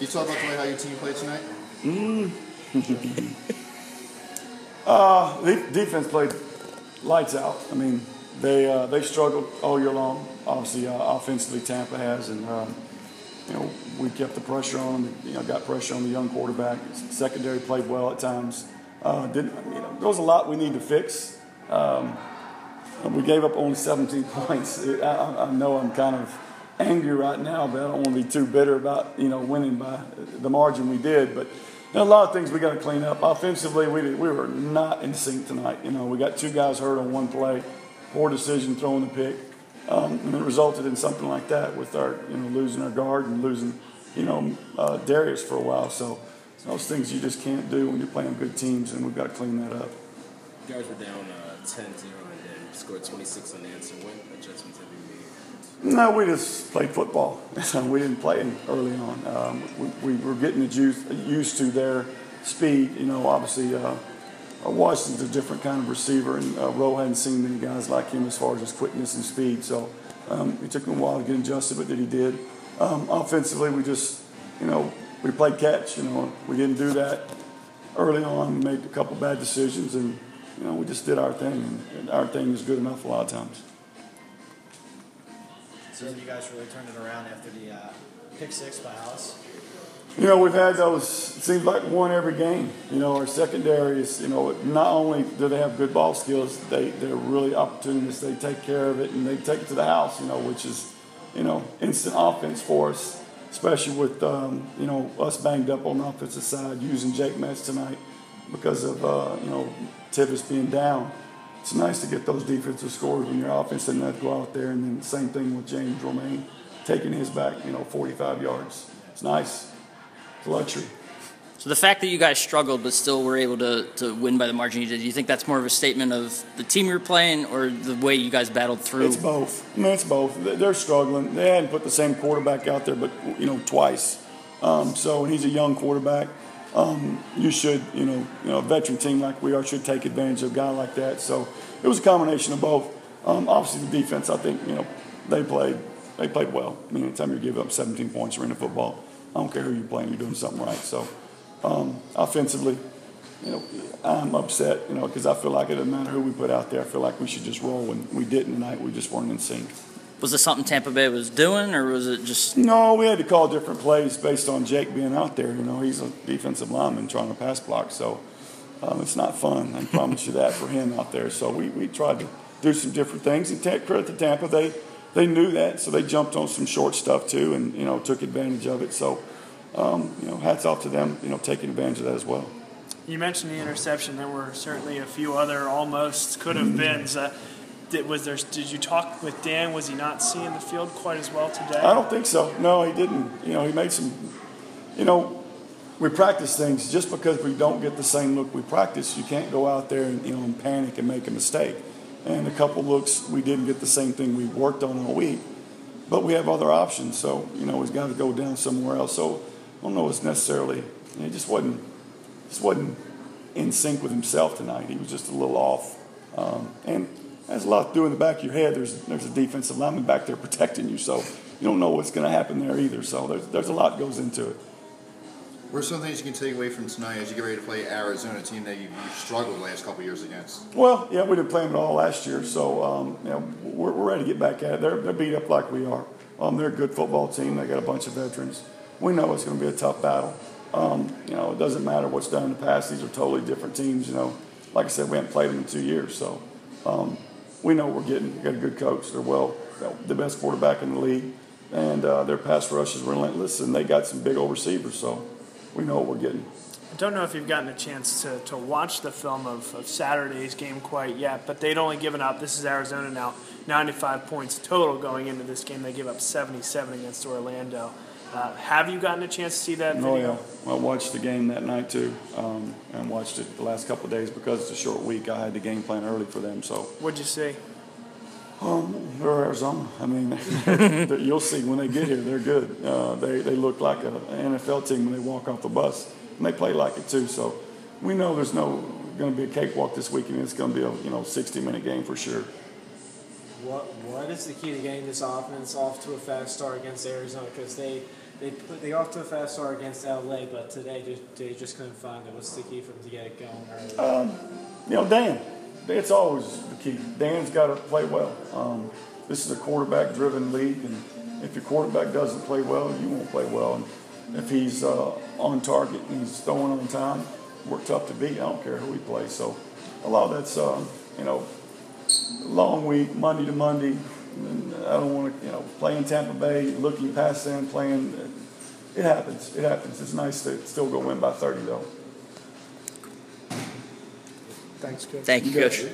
you talk about the way how your team played tonight? Mm. uh, the defense played lights out. I mean, they uh, they struggled all year long. Obviously, uh, offensively, Tampa has, and um, you know we kept the pressure on. You know, got pressure on the young quarterback. Secondary played well at times. Uh, didn't you know? There was a lot we need to fix. Um, we gave up only 17 points. I, I know I'm kind of angry right now, but I don't want to be too bitter about you know winning by the margin we did. But a lot of things we got to clean up. Offensively, we did, we were not in sync tonight. You know, we got two guys hurt on one play, poor decision throwing the pick, um, and it resulted in something like that with our you know losing our guard and losing you know uh, Darius for a while. So those things you just can't do when you're playing good teams, and we've got to clean that up. You guys were down uh, 10-0 and then scored 26 unanswered. What adjustments have you made? No, we just played football. we didn't play early on. Um, we, we, were getting used, to their speed. You know, obviously, uh, uh, Washington's a different kind of receiver, and uh, Rowe hadn't seen many guys like him as far as his quickness and speed. So um, it took him a while to get adjusted, but that he did. Um, offensively, we just, you know, we played catch. You know, we didn't do that early on. Made a couple bad decisions, and you know, we just did our thing, and our thing is good enough a lot of times. So you guys really turned it around after the uh, pick six by Alice? You know, we've had those, it seems like one every game. You know, our secondary is, you know, not only do they have good ball skills, they, they're really opportunists. They take care of it and they take it to the house, you know, which is, you know, instant offense for us, especially with, um, you know, us banged up on the offensive side using Jake Metz tonight because of, uh, you know, Tivis being down it's nice to get those defensive scores when your offense doesn't have to go out there. And then the same thing with James Romaine taking his back, you know, 45 yards. It's nice. It's a luxury. So the fact that you guys struggled but still were able to, to win by the margin you did, do you think that's more of a statement of the team you're playing or the way you guys battled through? It's both. I mean, it's both. They're struggling. They hadn't put the same quarterback out there, but you know, twice. Um, so he's a young quarterback um, you should, you know, you know, a veteran team like we are should take advantage of a guy like that. So it was a combination of both. Um, obviously, the defense, I think, you know, they played, they played well. I mean, anytime you give up 17 points, you're in the football. I don't care who you're playing, you're doing something right. So um, offensively, you know, I'm upset, you know, because I feel like it doesn't matter who we put out there. I feel like we should just roll, and we didn't tonight. We just weren't in sync. Was it something Tampa Bay was doing, or was it just? No, we had to call different plays based on Jake being out there. You know, he's a defensive lineman trying to pass block, so um, it's not fun. I promise you that for him out there. So we, we tried to do some different things. And t- credit to Tampa, they they knew that, so they jumped on some short stuff too, and you know took advantage of it. So um, you know, hats off to them. You know, taking advantage of that as well. You mentioned the interception. There were certainly a few other almost could have been. Uh, did, was there? Did you talk with Dan? Was he not seeing the field quite as well today? I don't think so. No, he didn't. You know, he made some. You know, we practice things just because we don't get the same look we practice. You can't go out there and you know and panic and make a mistake. And a couple looks, we didn't get the same thing we worked on all week, but we have other options. So you know, he's got to go down somewhere else. So I don't know. It's necessarily. You know, he just wasn't. Just wasn't in sync with himself tonight. He was just a little off. Um, and has a lot to do in the back of your head. There's there's a defensive lineman back there protecting you, so you don't know what's going to happen there either. So there's there's a lot goes into it. What are some things you can take away from tonight as you get ready to play Arizona, a team that you've, struggled the last couple years against? Well, yeah, we didn't play them at all last year, so um, you know, we're, we're ready to get back at it. They're, they're beat up like we are. Um, they're a good football team. They got a bunch of veterans. We know it's going to be a tough battle. Um, you know, it doesn't matter what's done in the past. These are totally different teams. You know, like I said, we haven't played them in two years, so um, we know we're getting. We got a good coach. They're well, the best quarterback in the league, and uh, their pass rush is relentless, and they got some big old receivers. So we know what we're getting. I don't know if you've gotten a chance to, to watch the film of, of Saturday's game quite yet, but they'd only given up, this is Arizona now, 95 points total going into this game. They gave up 77 against Orlando. Uh, have you gotten a chance to see that video? Oh, yeah. I watched the game that night too, um, and watched it the last couple days because it's a short week. I had the game plan early for them. So what'd you see? Um, they're Arizona. I mean, you'll see when they get here, they're good. Uh, they they look like an NFL team when they walk off the bus, and they play like it too. So we know there's no going to be a cakewalk this weekend. It's going to be a you know 60 minute game for sure. What what is the key to getting this offense off to a fast start against Arizona? Because they They put they off to a fast start against LA, but today just, they just couldn't find it. What's the key for them to get it going early? You know, Dan. It's always the key. Dan's got to play well. Um, this is a quarterback-driven league, and if your quarterback doesn't play well, you won't play well. And if he's uh, on target and he's throwing on time, we're tough to beat. I don't care who he plays. So a lot of that's um, you know long week, Monday to Monday. And I don't want to you know play in Tampa Bay, looking past them, playing. It happens. It happens. It's nice to still go win by 30 though. Thanks, coach. Thank you, Coach.